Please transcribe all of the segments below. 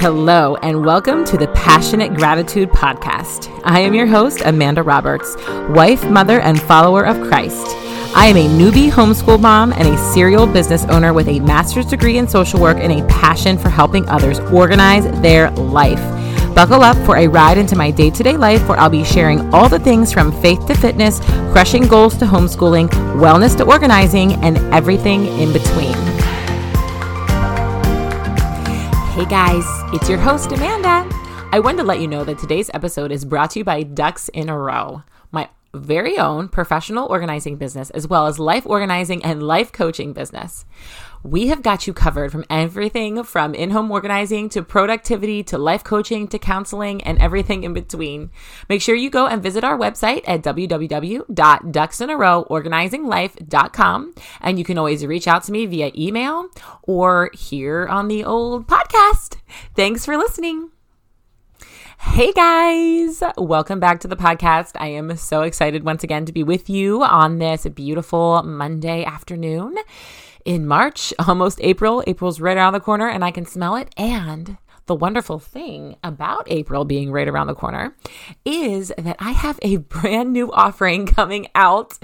Hello, and welcome to the Passionate Gratitude Podcast. I am your host, Amanda Roberts, wife, mother, and follower of Christ. I am a newbie homeschool mom and a serial business owner with a master's degree in social work and a passion for helping others organize their life. Buckle up for a ride into my day to day life where I'll be sharing all the things from faith to fitness, crushing goals to homeschooling, wellness to organizing, and everything in between. Hey guys, it's your host, Amanda. I wanted to let you know that today's episode is brought to you by Ducks in a Row, my very own professional organizing business, as well as life organizing and life coaching business. We have got you covered from everything from in home organizing to productivity to life coaching to counseling and everything in between. Make sure you go and visit our website at www.ducksinaroworganizinglife.com. And you can always reach out to me via email or here on the old podcast. Thanks for listening. Hey guys, welcome back to the podcast. I am so excited once again to be with you on this beautiful Monday afternoon in March, almost April. April's right around the corner and I can smell it. And the wonderful thing about April being right around the corner is that I have a brand new offering coming out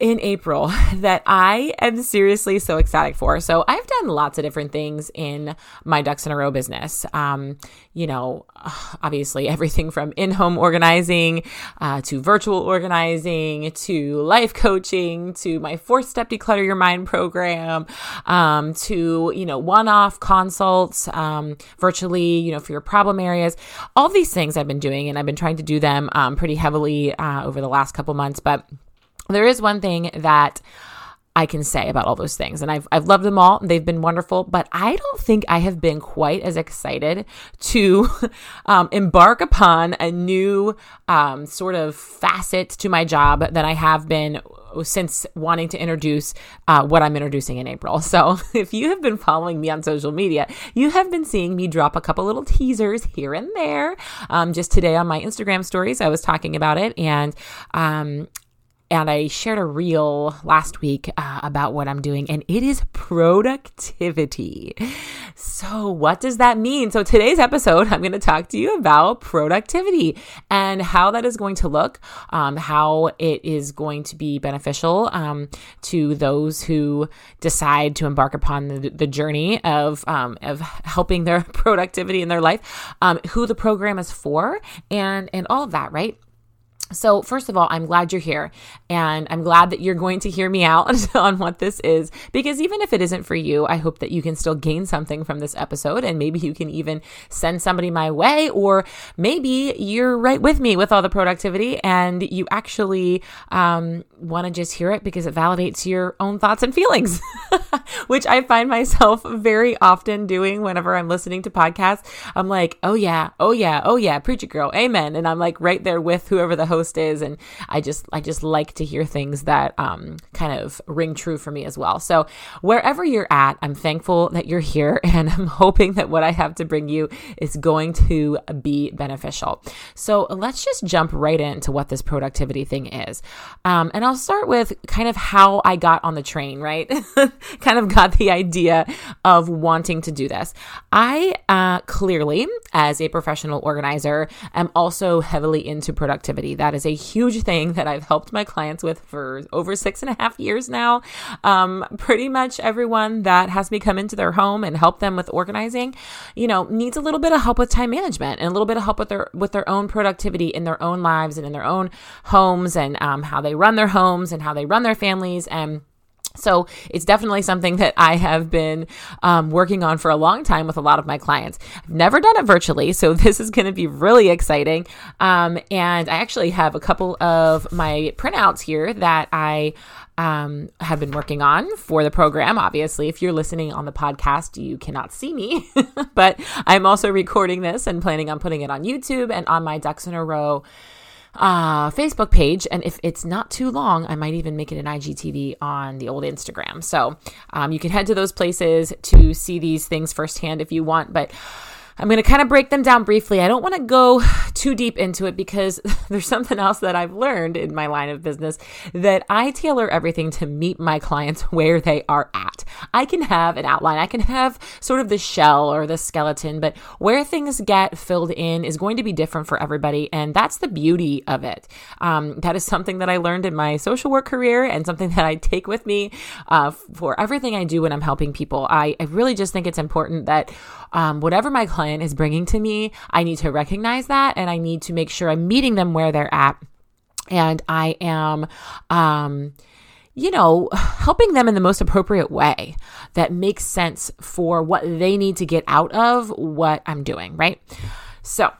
in April that I am seriously so excited for. So I've done lots of different things in my ducks in a row business. Um, you know, obviously everything from in-home organizing uh, to virtual organizing to life coaching to my four-step declutter your mind program um, to you know one-off consults um, virtually. You know, for your problem areas. All these things I've been doing, and I've been trying to do them um, pretty heavily uh, over the last couple months, but there is one thing that I can say about all those things. And I've, I've loved them all. They've been wonderful, but I don't think I have been quite as excited to um, embark upon a new um, sort of facet to my job than I have been since wanting to introduce uh, what I'm introducing in April. So if you have been following me on social media, you have been seeing me drop a couple little teasers here and there. Um, just today on my Instagram stories, I was talking about it. And um, and I shared a reel last week uh, about what I'm doing, and it is productivity. So, what does that mean? So, today's episode, I'm going to talk to you about productivity and how that is going to look, um, how it is going to be beneficial um, to those who decide to embark upon the, the journey of um, of helping their productivity in their life, um, who the program is for, and and all of that, right? So, first of all, I'm glad you're here and I'm glad that you're going to hear me out on what this is because even if it isn't for you, I hope that you can still gain something from this episode and maybe you can even send somebody my way or maybe you're right with me with all the productivity and you actually um, want to just hear it because it validates your own thoughts and feelings, which I find myself very often doing whenever I'm listening to podcasts. I'm like, oh yeah, oh yeah, oh yeah, preach it girl, amen. And I'm like right there with whoever the host is and i just i just like to hear things that um, kind of ring true for me as well. So wherever you're at i'm thankful that you're here and i'm hoping that what i have to bring you is going to be beneficial. So let's just jump right into what this productivity thing is. Um, and i'll start with kind of how i got on the train right? Kind of got the idea of wanting to do this. I uh, clearly as a professional organizer am also heavily into productivity. That is a huge thing that I've helped my clients with for over six and a half years now. Um, pretty much everyone that has me come into their home and help them with organizing, you know, needs a little bit of help with time management and a little bit of help with their with their own productivity in their own lives and in their own homes and um, how they run their homes and how they run their families and so it's definitely something that I have been um, working on for a long time with a lot of my clients. I've never done it virtually, so this is going to be really exciting. Um, and I actually have a couple of my printouts here that I um, have been working on for the program. Obviously, if you're listening on the podcast, you cannot see me, but I'm also recording this and planning on putting it on YouTube and on my Ducks in a Row uh, Facebook page. And if it's not too long, I might even make it an IGTV on the old Instagram. So um, you can head to those places to see these things firsthand if you want. But I'm going to kind of break them down briefly. I don't want to go too deep into it because there's something else that I've learned in my line of business that I tailor everything to meet my clients where they are at. I can have an outline, I can have sort of the shell or the skeleton, but where things get filled in is going to be different for everybody. And that's the beauty of it. Um, that is something that I learned in my social work career and something that I take with me uh, for everything I do when I'm helping people. I, I really just think it's important that um, whatever my client is bringing to me, I need to recognize that and I need to make sure I'm meeting them where they're at. And I am, um, you know, helping them in the most appropriate way that makes sense for what they need to get out of what I'm doing, right? So,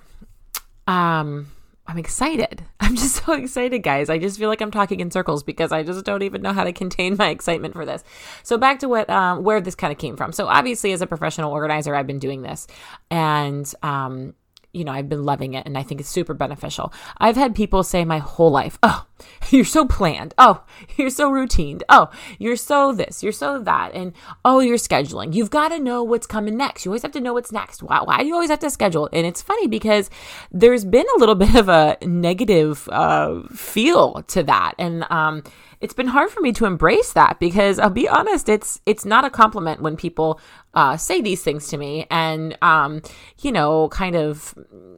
um, I'm excited. I'm just so excited, guys. I just feel like I'm talking in circles because I just don't even know how to contain my excitement for this. So back to what um, where this kind of came from. So obviously, as a professional organizer, I've been doing this, and um, you know, I've been loving it and I think it's super beneficial. I've had people say my whole life, oh, you're so planned. Oh, you're so routine. Oh, you're so this, you're so that. And oh, you're scheduling. You've got to know what's coming next. You always have to know what's next. Why, why do you always have to schedule? And it's funny because there's been a little bit of a negative uh, feel to that. And, um, it's been hard for me to embrace that because I'll be honest, it's it's not a compliment when people uh, say these things to me and um, you know, kind of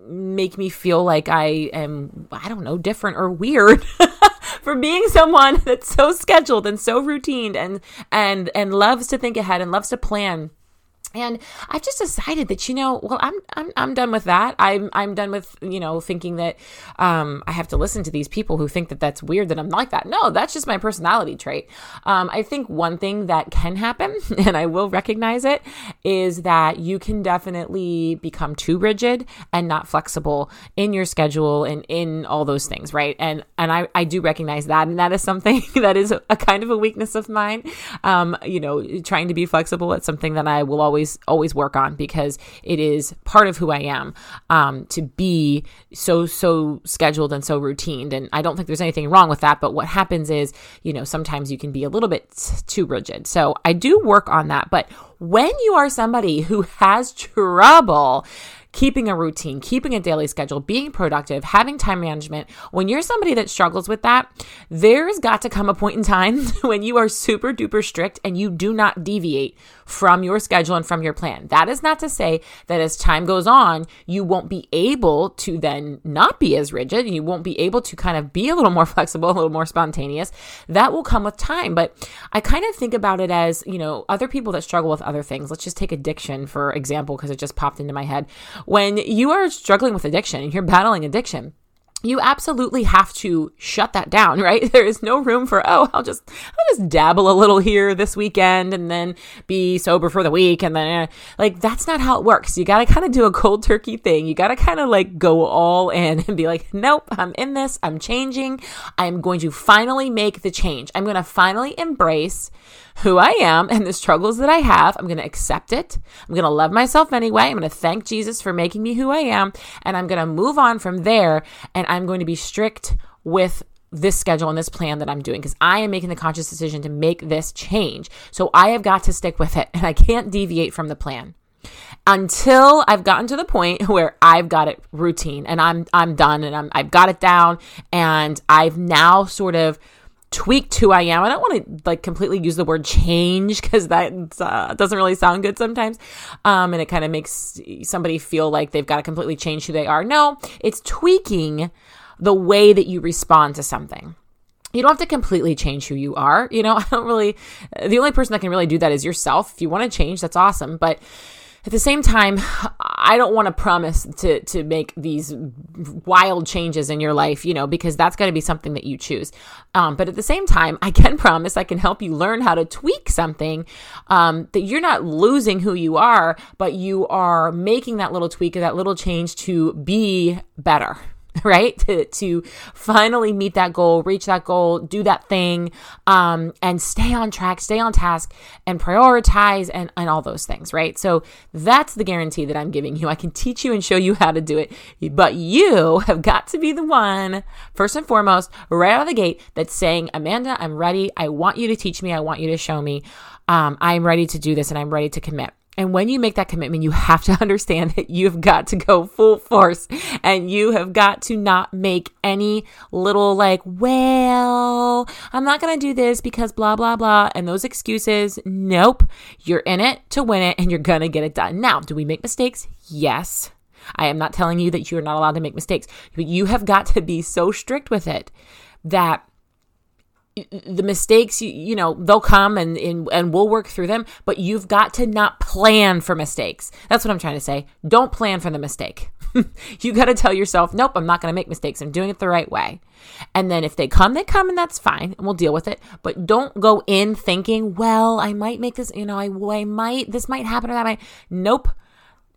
make me feel like I am I don't know different or weird. for being someone that's so scheduled and so routine and and and loves to think ahead and loves to plan and I've just decided that you know, well, I'm I'm I'm done with that. I'm I'm done with you know thinking that um, I have to listen to these people who think that that's weird that I'm like that. No, that's just my personality trait. Um, I think one thing that can happen, and I will recognize it, is that you can definitely become too rigid and not flexible in your schedule and in all those things, right? And and I I do recognize that, and that is something that is a kind of a weakness of mine. Um, you know, trying to be flexible. It's something that I will always always always work on because it is part of who I am um, to be so so scheduled and so routined. And I don't think there's anything wrong with that. But what happens is, you know, sometimes you can be a little bit too rigid. So I do work on that. But when you are somebody who has trouble keeping a routine, keeping a daily schedule, being productive, having time management, when you're somebody that struggles with that, there's got to come a point in time when you are super duper strict and you do not deviate from your schedule and from your plan. That is not to say that as time goes on, you won't be able to then not be as rigid. You won't be able to kind of be a little more flexible, a little more spontaneous. That will come with time. But I kind of think about it as, you know, other people that struggle with other things. Let's just take addiction, for example, because it just popped into my head. When you are struggling with addiction and you're battling addiction, you absolutely have to shut that down, right? There is no room for, oh, I'll just, I'll just dabble a little here this weekend and then be sober for the week. And then, eh. like, that's not how it works. You got to kind of do a cold turkey thing. You got to kind of like go all in and be like, nope, I'm in this. I'm changing. I'm going to finally make the change. I'm going to finally embrace who I am and the struggles that I have. I'm going to accept it. I'm going to love myself anyway. I'm going to thank Jesus for making me who I am. And I'm going to move on from there. And I'm going to be strict with this schedule and this plan that I'm doing because I am making the conscious decision to make this change. So I have got to stick with it and I can't deviate from the plan until I've gotten to the point where I've got it routine and I'm I'm done and I'm I've got it down and I've now sort of tweaked who I am. I don't want to like completely use the word change because that uh, doesn't really sound good sometimes. Um, and it kind of makes somebody feel like they've got to completely change who they are. No, it's tweaking the way that you respond to something. You don't have to completely change who you are. You know, I don't really, the only person that can really do that is yourself. If you want to change, that's awesome. But at the same time, I don't want to promise to to make these wild changes in your life, you know, because that's got to be something that you choose. Um, but at the same time, I can promise I can help you learn how to tweak something um, that you're not losing who you are, but you are making that little tweak or that little change to be better. right? To, to finally meet that goal, reach that goal, do that thing, um, and stay on track, stay on task, and prioritize and, and all those things, right? So that's the guarantee that I'm giving you. I can teach you and show you how to do it, but you have got to be the one, first and foremost, right out of the gate, that's saying, Amanda, I'm ready. I want you to teach me. I want you to show me. Um, I'm ready to do this and I'm ready to commit. And when you make that commitment, you have to understand that you've got to go full force and you have got to not make any little like, well, I'm not going to do this because blah, blah, blah. And those excuses, nope. You're in it to win it and you're going to get it done. Now, do we make mistakes? Yes. I am not telling you that you are not allowed to make mistakes, but you have got to be so strict with it that the mistakes you, you know they'll come and, and and we'll work through them but you've got to not plan for mistakes. That's what i'm trying to say. Don't plan for the mistake. You got to tell yourself nope i'm not going to make mistakes. I'm doing it the right way. And then if they come they come and that's fine and we'll deal with it. But don't go in thinking well i might make this you know i, I might this might happen or that might nope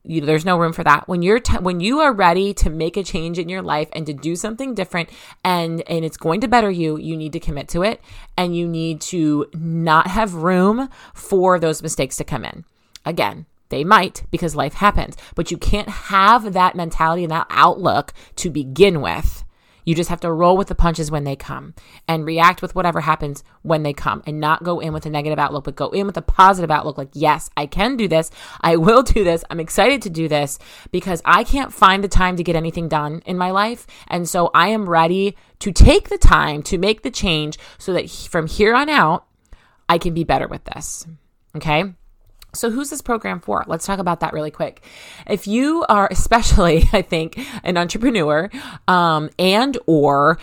you, there's no room for that. When you're t- when you are ready to make a change in your life and to do something different and and it's going to better you, you need to commit to it and you need to not have room for those mistakes to come in. Again, they might because life happens, but you can't have that mentality and that outlook to begin with you just have to roll with the punches when they come and react with whatever happens when they come and not go in with a negative outlook, but go in with a positive outlook like, yes, I can do this. I will do this. I'm excited to do this because I can't find the time to get anything done in my life. And so I am ready to take the time to make the change so that from here on out, I can be better with this. Okay. So, who's this program for? Let's talk about that really quick. If you are, especially, I think, an entrepreneur um, and or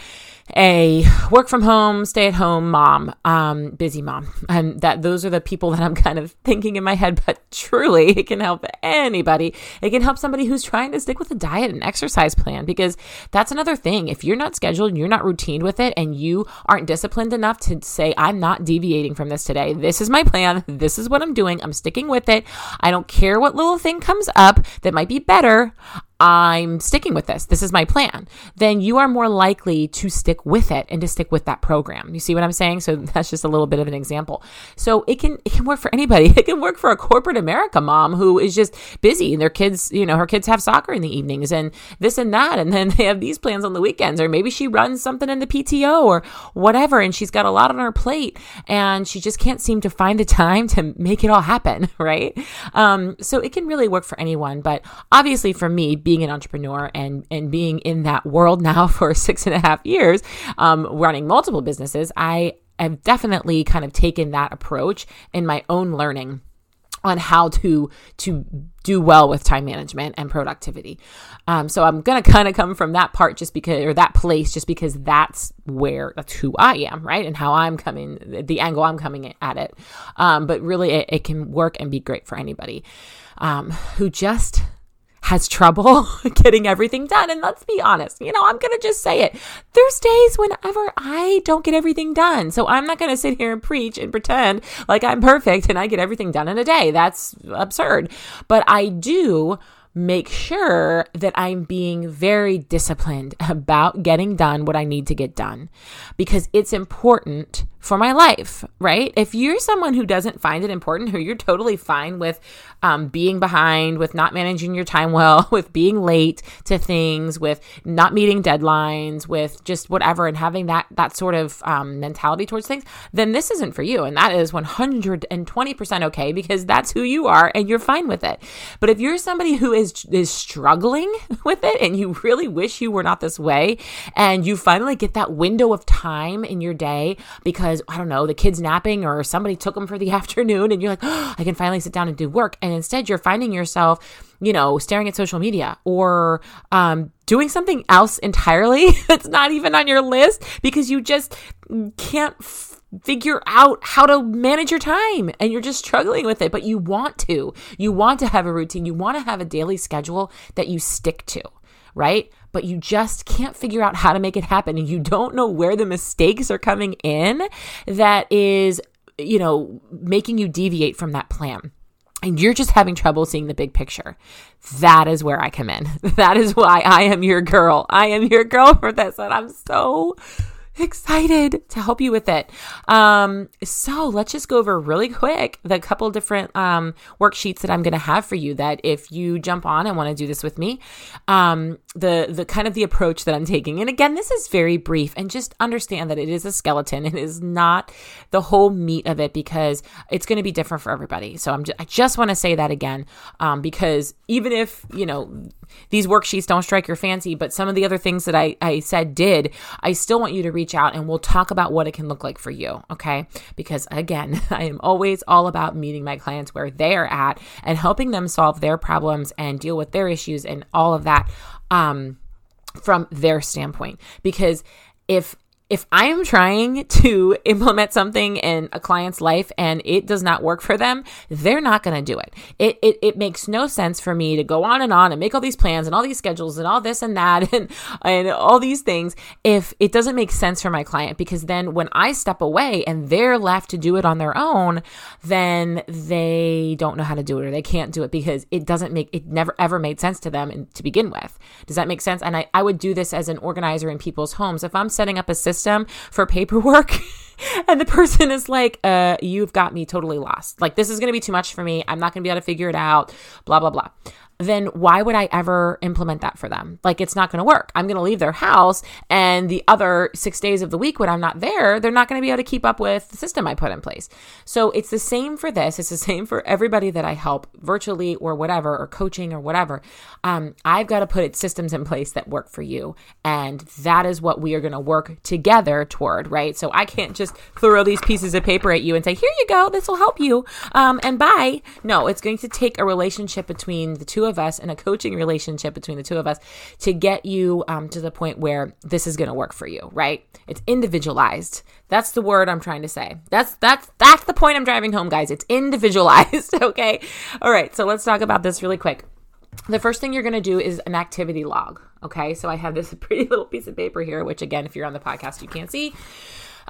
a work from home, stay at home mom, um, busy mom. And that those are the people that I'm kind of thinking in my head, but truly it can help anybody. It can help somebody who's trying to stick with a diet and exercise plan because that's another thing. If you're not scheduled you're not routine with it and you aren't disciplined enough to say, I'm not deviating from this today. This is my plan. This is what I'm doing. I'm sticking with it. I don't care what little thing comes up that might be better. I'm sticking with this. This is my plan. Then you are more likely to stick with it and to stick with that program. You see what I'm saying? So that's just a little bit of an example. So it can it can work for anybody. It can work for a corporate America mom who is just busy and their kids, you know, her kids have soccer in the evenings and this and that and then they have these plans on the weekends or maybe she runs something in the PTO or whatever and she's got a lot on her plate and she just can't seem to find the time to make it all happen, right? Um, so it can really work for anyone, but obviously for me, being an entrepreneur and and being in that world now for six and a half years, um, running multiple businesses, I have definitely kind of taken that approach in my own learning on how to to do well with time management and productivity. Um, so I'm gonna kind of come from that part just because or that place just because that's where that's who I am, right? And how I'm coming, the angle I'm coming at it. Um, but really, it, it, can work and be great for anybody um, who just has trouble getting everything done. And let's be honest, you know, I'm going to just say it. There's days whenever I don't get everything done. So I'm not going to sit here and preach and pretend like I'm perfect and I get everything done in a day. That's absurd. But I do make sure that I'm being very disciplined about getting done what I need to get done because it's important for my life, right? If you're someone who doesn't find it important, who you're totally fine with um, being behind, with not managing your time well, with being late to things, with not meeting deadlines, with just whatever, and having that that sort of um, mentality towards things, then this isn't for you, and that is 120% okay because that's who you are, and you're fine with it. But if you're somebody who is is struggling with it, and you really wish you were not this way, and you finally get that window of time in your day because I don't know, the kid's napping or somebody took them for the afternoon and you're like, oh, I can finally sit down and do work. And instead you're finding yourself, you know, staring at social media or um, doing something else entirely that's not even on your list because you just can't figure out how to manage your time and you're just struggling with it, but you want to. You want to have a routine, you want to have a daily schedule that you stick to, right? but you just can't figure out how to make it happen and you don't know where the mistakes are coming in that is, you know, making you deviate from that plan and you're just having trouble seeing the big picture, that is where I come in. That is why I am your girl. I am your girl for this. And I'm so excited to help you with it. Um, so let's just go over really quick the couple different um, worksheets that I'm going to have for you. That if you jump on and want to do this with me, um, the the kind of the approach that I'm taking. And again, this is very brief, and just understand that it is a skeleton. It is not the whole meat of it because it's going to be different for everybody. So I'm just, I just want to say that again um, because even if you know these worksheets don't strike your fancy, but some of the other things that I, I said did, I still want you to reach out and we'll talk about what it can look like for you. Okay. Because again, I am always all about meeting my clients where they are at and helping them solve their problems and deal with their issues and all of that um, from their standpoint. Because if if I am trying to implement something in a client's life and it does not work for them, they're not going to do it. it. It it makes no sense for me to go on and on and make all these plans and all these schedules and all this and that and and all these things if it doesn't make sense for my client because then when I step away and they're left to do it on their own, then they don't know how to do it or they can't do it because it doesn't make it never ever made sense to them to begin with. Does that make sense? And I, I would do this as an organizer in people's homes. If I'm setting up a system system for paperwork. and the person is like, uh, you've got me totally lost. Like, this is going to be too much for me. I'm not going to be able to figure it out, blah, blah, blah then why would I ever implement that for them? Like, it's not going to work. I'm going to leave their house, and the other six days of the week when I'm not there, they're not going to be able to keep up with the system I put in place. So, it's the same for this. It's the same for everybody that I help virtually or whatever, or coaching or whatever. Um, I've got to put systems in place that work for you. And that is what we are going to work together toward, right? So, I can't just throw these pieces of paper at you and say, here you go, this will help you, um, and bye. No, it's going to take a relationship between the two of of us and a coaching relationship between the two of us to get you um, to the point where this is going to work for you, right? It's individualized. That's the word I'm trying to say. That's that's that's the point I'm driving home, guys. It's individualized, okay? All right, so let's talk about this really quick. The first thing you're going to do is an activity log. Okay, so I have this pretty little piece of paper here, which again, if you're on the podcast, you can't see.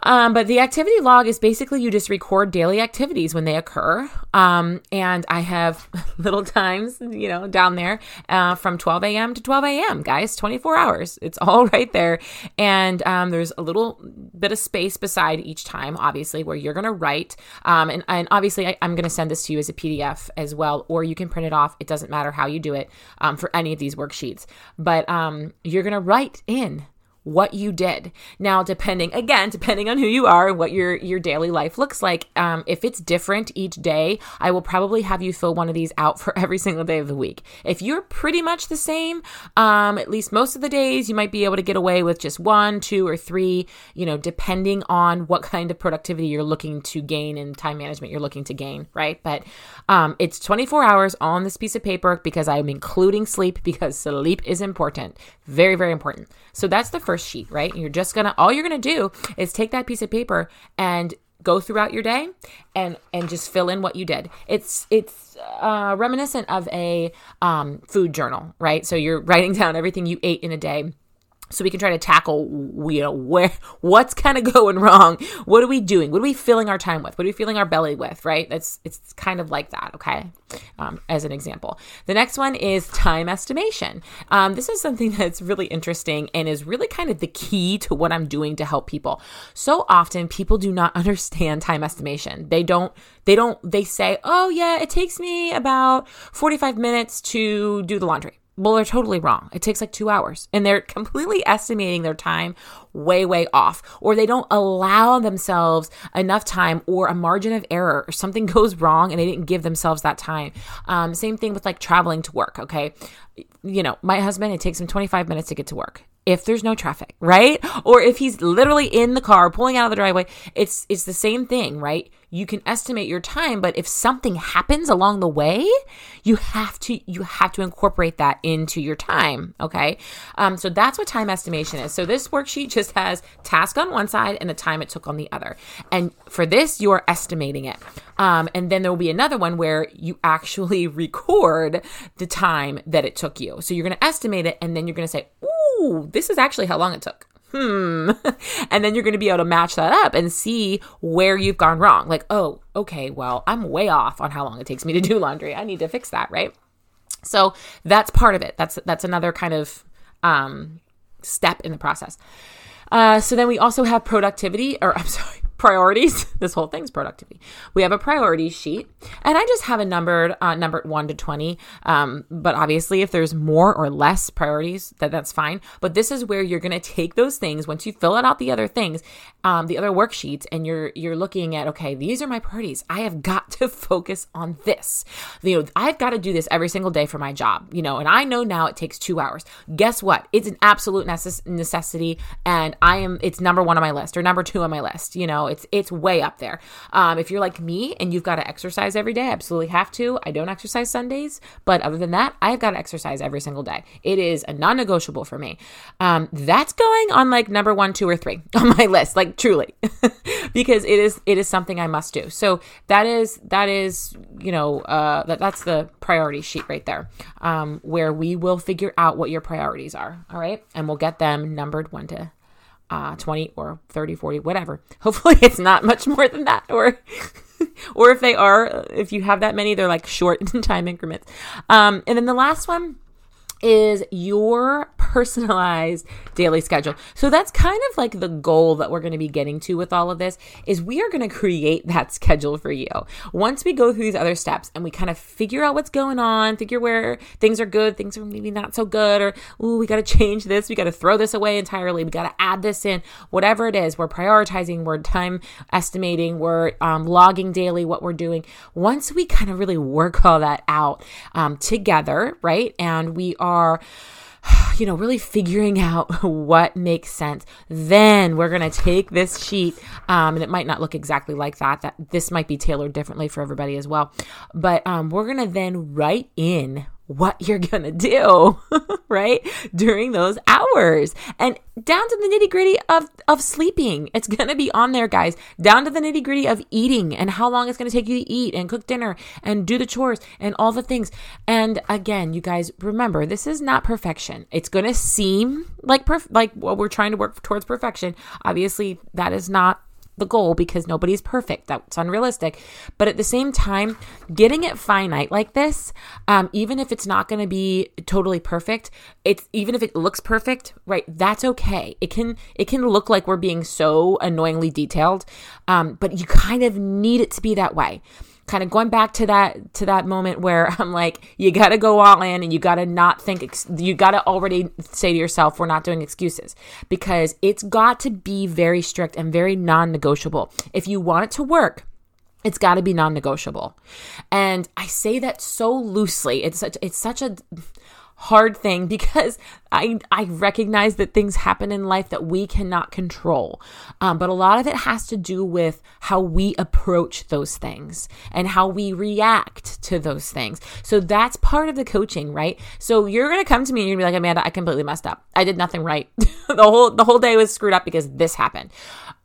Um, but the activity log is basically you just record daily activities when they occur. Um, and I have little times, you know, down there uh, from 12 a.m. to 12 a.m., guys, 24 hours. It's all right there. And um, there's a little bit of space beside each time, obviously, where you're going to write. Um, and, and obviously, I, am going to send this to you as a PDF as well, or you can print it off. It doesn't matter how you do it um, for any of these worksheets. But um, you're going to write in what you did. Now, depending again, depending on who you are and what your your daily life looks like, um, if it's different each day, I will probably have you fill one of these out for every single day of the week. If you're pretty much the same, um, at least most of the days, you might be able to get away with just one, two, or three. You know, depending on what kind of productivity you're looking to gain and time management you're looking to gain, right? But um, it's 24 hours on this piece of paper because I'm including sleep because sleep is important, very, very important. So that's the first sheet, right? You're just gonna all you're gonna do is take that piece of paper and go throughout your day and and just fill in what you did. It's it's uh, reminiscent of a um, food journal right? So you're writing down everything you ate in a day so we can try to tackle you know where what's kind of going wrong. What are we doing? What are we filling our time with? What are we filling our belly with right? That's it's kind of like that okay? Um, as an example. The next one is time estimation. Um, this is something that's really interesting and is really kind of the key to what i'm doing to help people. So often people do not understand time estimation. They don't they don't they say oh yeah it takes me about 45 minutes to do the laundry well, they're totally wrong. It takes like two hours and they're completely estimating their time way, way off, or they don't allow themselves enough time or a margin of error or something goes wrong and they didn't give themselves that time. Um, same thing with like traveling to work. Okay. You know, my husband, it takes him 25 minutes to get to work if there's no traffic, right? Or if he's literally in the car pulling out of the driveway, it's it's the same thing, right? You can estimate your time, but if something happens along the way, you have to you have to incorporate that into your time, okay? Um, so that's what time estimation is. So this worksheet just has task on one side and the time it took on the other, and for this you are estimating it. Um, and then there will be another one where you actually record the time that it took you. So you're going to estimate it, and then you're going to say, "Ooh." oh, this is actually how long it took. Hmm. and then you're going to be able to match that up and see where you've gone wrong. Like, oh, okay, well, I'm way off on how long it takes me to do laundry. I need to fix that, right? So that's part of it. That's that's another kind of um, step in the process. Uh, so then we also have productivity, or I'm sorry, priorities. this whole thing's productivity. We have a priority sheet, and I just have a numbered uh, numbered one to twenty. Um, but obviously, if there's more or less priorities, that that's fine. But this is where you're going to take those things once you fill out the other things, um, the other worksheets, and you're you're looking at okay, these are my priorities. I have got to focus on this. You know, I've got to do this every single day for my job. You know, and I know now it takes two hours. Guess what? It's an absolute necess- necessity, and I am. It's number one on my list or number two on my list. You know it's it's way up there. Um, if you're like me and you've got to exercise every day, absolutely have to. I don't exercise Sundays, but other than that, I've got to exercise every single day. It is a non-negotiable for me. Um, that's going on like number one, two, or three on my list, like truly, because it is it is something I must do. So that is that is you know uh, that that's the priority sheet right there, um, where we will figure out what your priorities are. All right, and we'll get them numbered one to uh, 20 or 30, 40, whatever. Hopefully it's not much more than that. Or, or if they are, if you have that many, they're like short in time increments. Um, and then the last one is your personalized daily schedule. So that's kind of like the goal that we're going to be getting to with all of this is we are going to create that schedule for you. Once we go through these other steps and we kind of figure out what's going on, figure where things are good, things are maybe not so good or ooh, we got to change this, we got to throw this away entirely, we got to add this in, whatever it is, we're prioritizing, we're time estimating, we're um, logging daily what we're doing. Once we kind of really work all that out um, together, right? And we are are you know, really figuring out what makes sense. Then we're going to take this sheet, um, and it might not look exactly like that. That this might be tailored differently for everybody as well. But um, we're going to then write in what you're going to do, right? During those hours and down to the nitty gritty of, of sleeping. It's going to be on there, guys, down to the nitty gritty of eating and how long it's going to take you to eat and cook dinner and do the chores and all the things. And again, you guys remember, this is not perfection. It's going to seem like, perf- like what we're trying to work towards perfection. Obviously, that is not the goal because nobody's perfect. That's unrealistic. But at the same time, getting it finite like this, um, even if it's not going to be totally perfect, it's even if it looks perfect, right? That's okay. It can it can look like we're being so annoyingly detailed, um, but you kind of need it to be that way kind of going back to that to that moment where I'm like, you got to go all in and you got to not think ex- you got to already say to yourself, we're not doing excuses because it's got to be very strict and very non-negotiable. If you want it to work, it's got to be non-negotiable. And I say that so loosely. It's such it's such a hard thing because I I recognize that things happen in life that we cannot control, um, but a lot of it has to do with how we approach those things and how we react to those things. So that's part of the coaching, right? So you're gonna come to me and you're gonna be like, Amanda, I completely messed up. I did nothing right. the whole the whole day was screwed up because this happened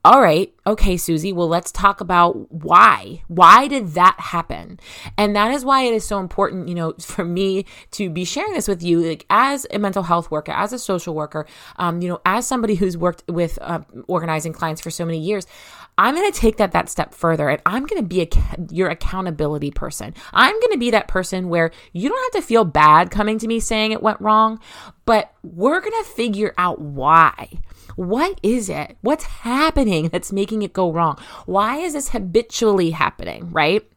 all right, okay, Susie, well, let's talk about why. Why did that happen? And that is why it is so important, you know, for me to be sharing this with you, like as a mental health worker, as a social worker, um, you know, as somebody who's worked with uh, organizing clients for so many years. I'm going to take that that step further and I'm going to be a, your accountability person. I'm going to be that person where you don't have to feel bad coming to me saying it went wrong, but we're going to figure out why. What is it? What's happening that's making it go wrong? Why is this habitually happening, right?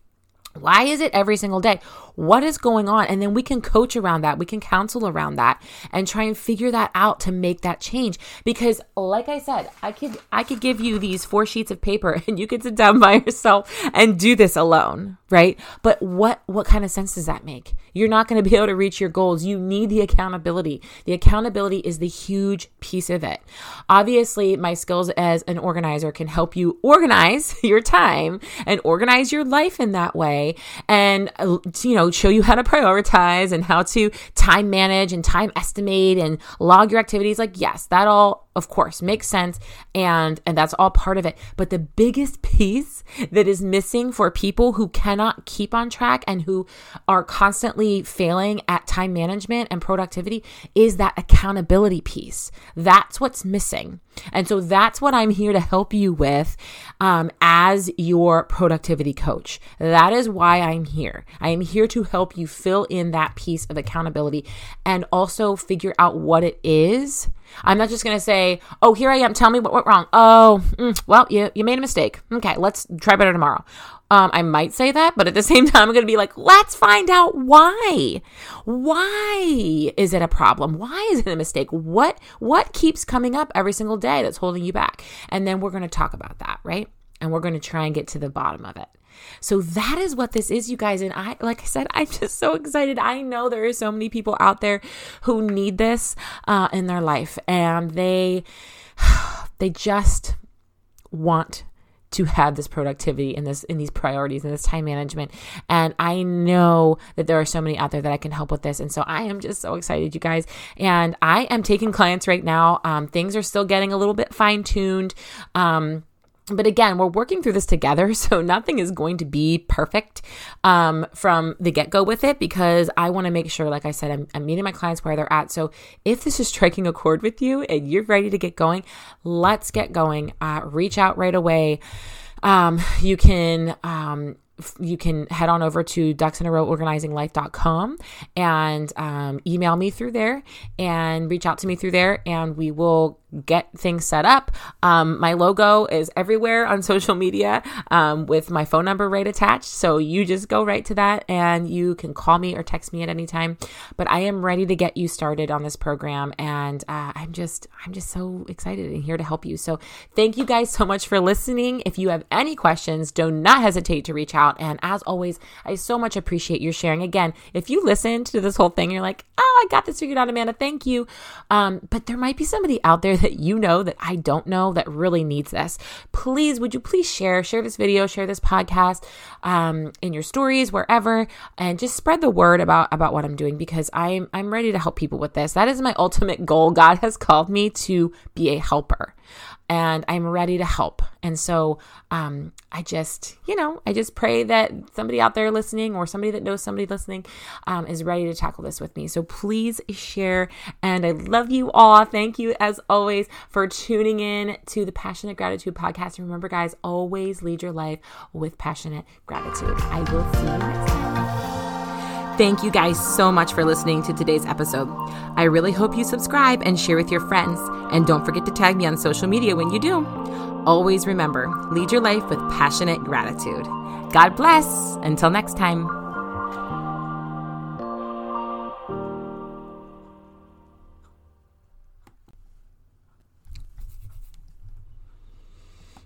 Why is it every single day? What is going on? And then we can coach around that. We can counsel around that and try and figure that out to make that change. Because like I said, I could I could give you these four sheets of paper and you could sit down by yourself and do this alone, right? But what what kind of sense does that make? You're not going to be able to reach your goals. You need the accountability. The accountability is the huge piece of it. Obviously, my skills as an organizer can help you organize your time and organize your life in that way and uh, you know show you how to prioritize and how to time manage and time estimate and log your activities. Like, yes, that all, of course, makes sense. And, and that's all part of it. But the biggest piece that is missing for people who cannot keep on track and who are constantly failing at time management and productivity is that accountability piece. That's what's missing. And so that's what I'm here to help you with um, as your productivity coach. That is why I'm here. I am here to help you fill in that piece of accountability and also figure out what it is. I'm not just going to say, oh, here I am. Tell me what went wrong. Oh, mm, well, you, you made a mistake. Okay, let's try better tomorrow. Um, I might say that, but at the same time, I'm going to be like, let's find out why. Why is it a problem? Why is it a mistake? What what keeps coming up every single day that's holding you back? And then we're going to talk about that, right? And we're going to try and get to the bottom of it. So that is what this is, you guys. And I, like I said, I'm just so excited. I know there are so many people out there who need this uh, in their life, and they, they just want to have this productivity and this in these priorities and this time management. And i know that there are so many out there that i can help with this. And so i am just so excited you guys. And i am taking clients right now. Um, things are still getting a little bit fine-tuned. Um, but again, we're working through this together, so nothing is going to be perfect um, from the get go with it because I want to make sure, like I said, I'm, I'm, meeting my clients where they're at. So if this is striking a chord with you and you're ready to get going, let's get going. Uh, reach out right away. Um, you can um, you can head on over to ducks in a row organizinglife.com and um, email me through there and reach out to me through there and we will get things set up. Um, my logo is everywhere on social media um, with my phone number right attached. So you just go right to that and you can call me or text me at any time. But I am ready to get you started on this program. And uh, I'm just, I'm just so excited and here to help you. So thank you guys so much for listening. If you have any questions, do not hesitate to reach out. And as always, I so much appreciate your sharing. Again, if you listened to this whole thing, you're like, oh, I got this figured out, Amanda. Thank you. Um, but there might be somebody out there that you know that I don't know that really needs this, please, would you please share, share this video, share this podcast um, in your stories, wherever, and just spread the word about, about what I'm doing because I'm, I'm ready to help people with this. That is my ultimate goal. God has called me to be a helper and I'm ready to help. And so um, I just, you know, I just that somebody out there listening or somebody that knows somebody listening um, is ready to tackle this with me. So please share. And I love you all. Thank you, as always, for tuning in to the Passionate Gratitude podcast. And remember, guys, always lead your life with passionate gratitude. I will see you next time. Thank you guys so much for listening to today's episode. I really hope you subscribe and share with your friends. And don't forget to tag me on social media when you do. Always remember lead your life with passionate gratitude. God bless. Until next time.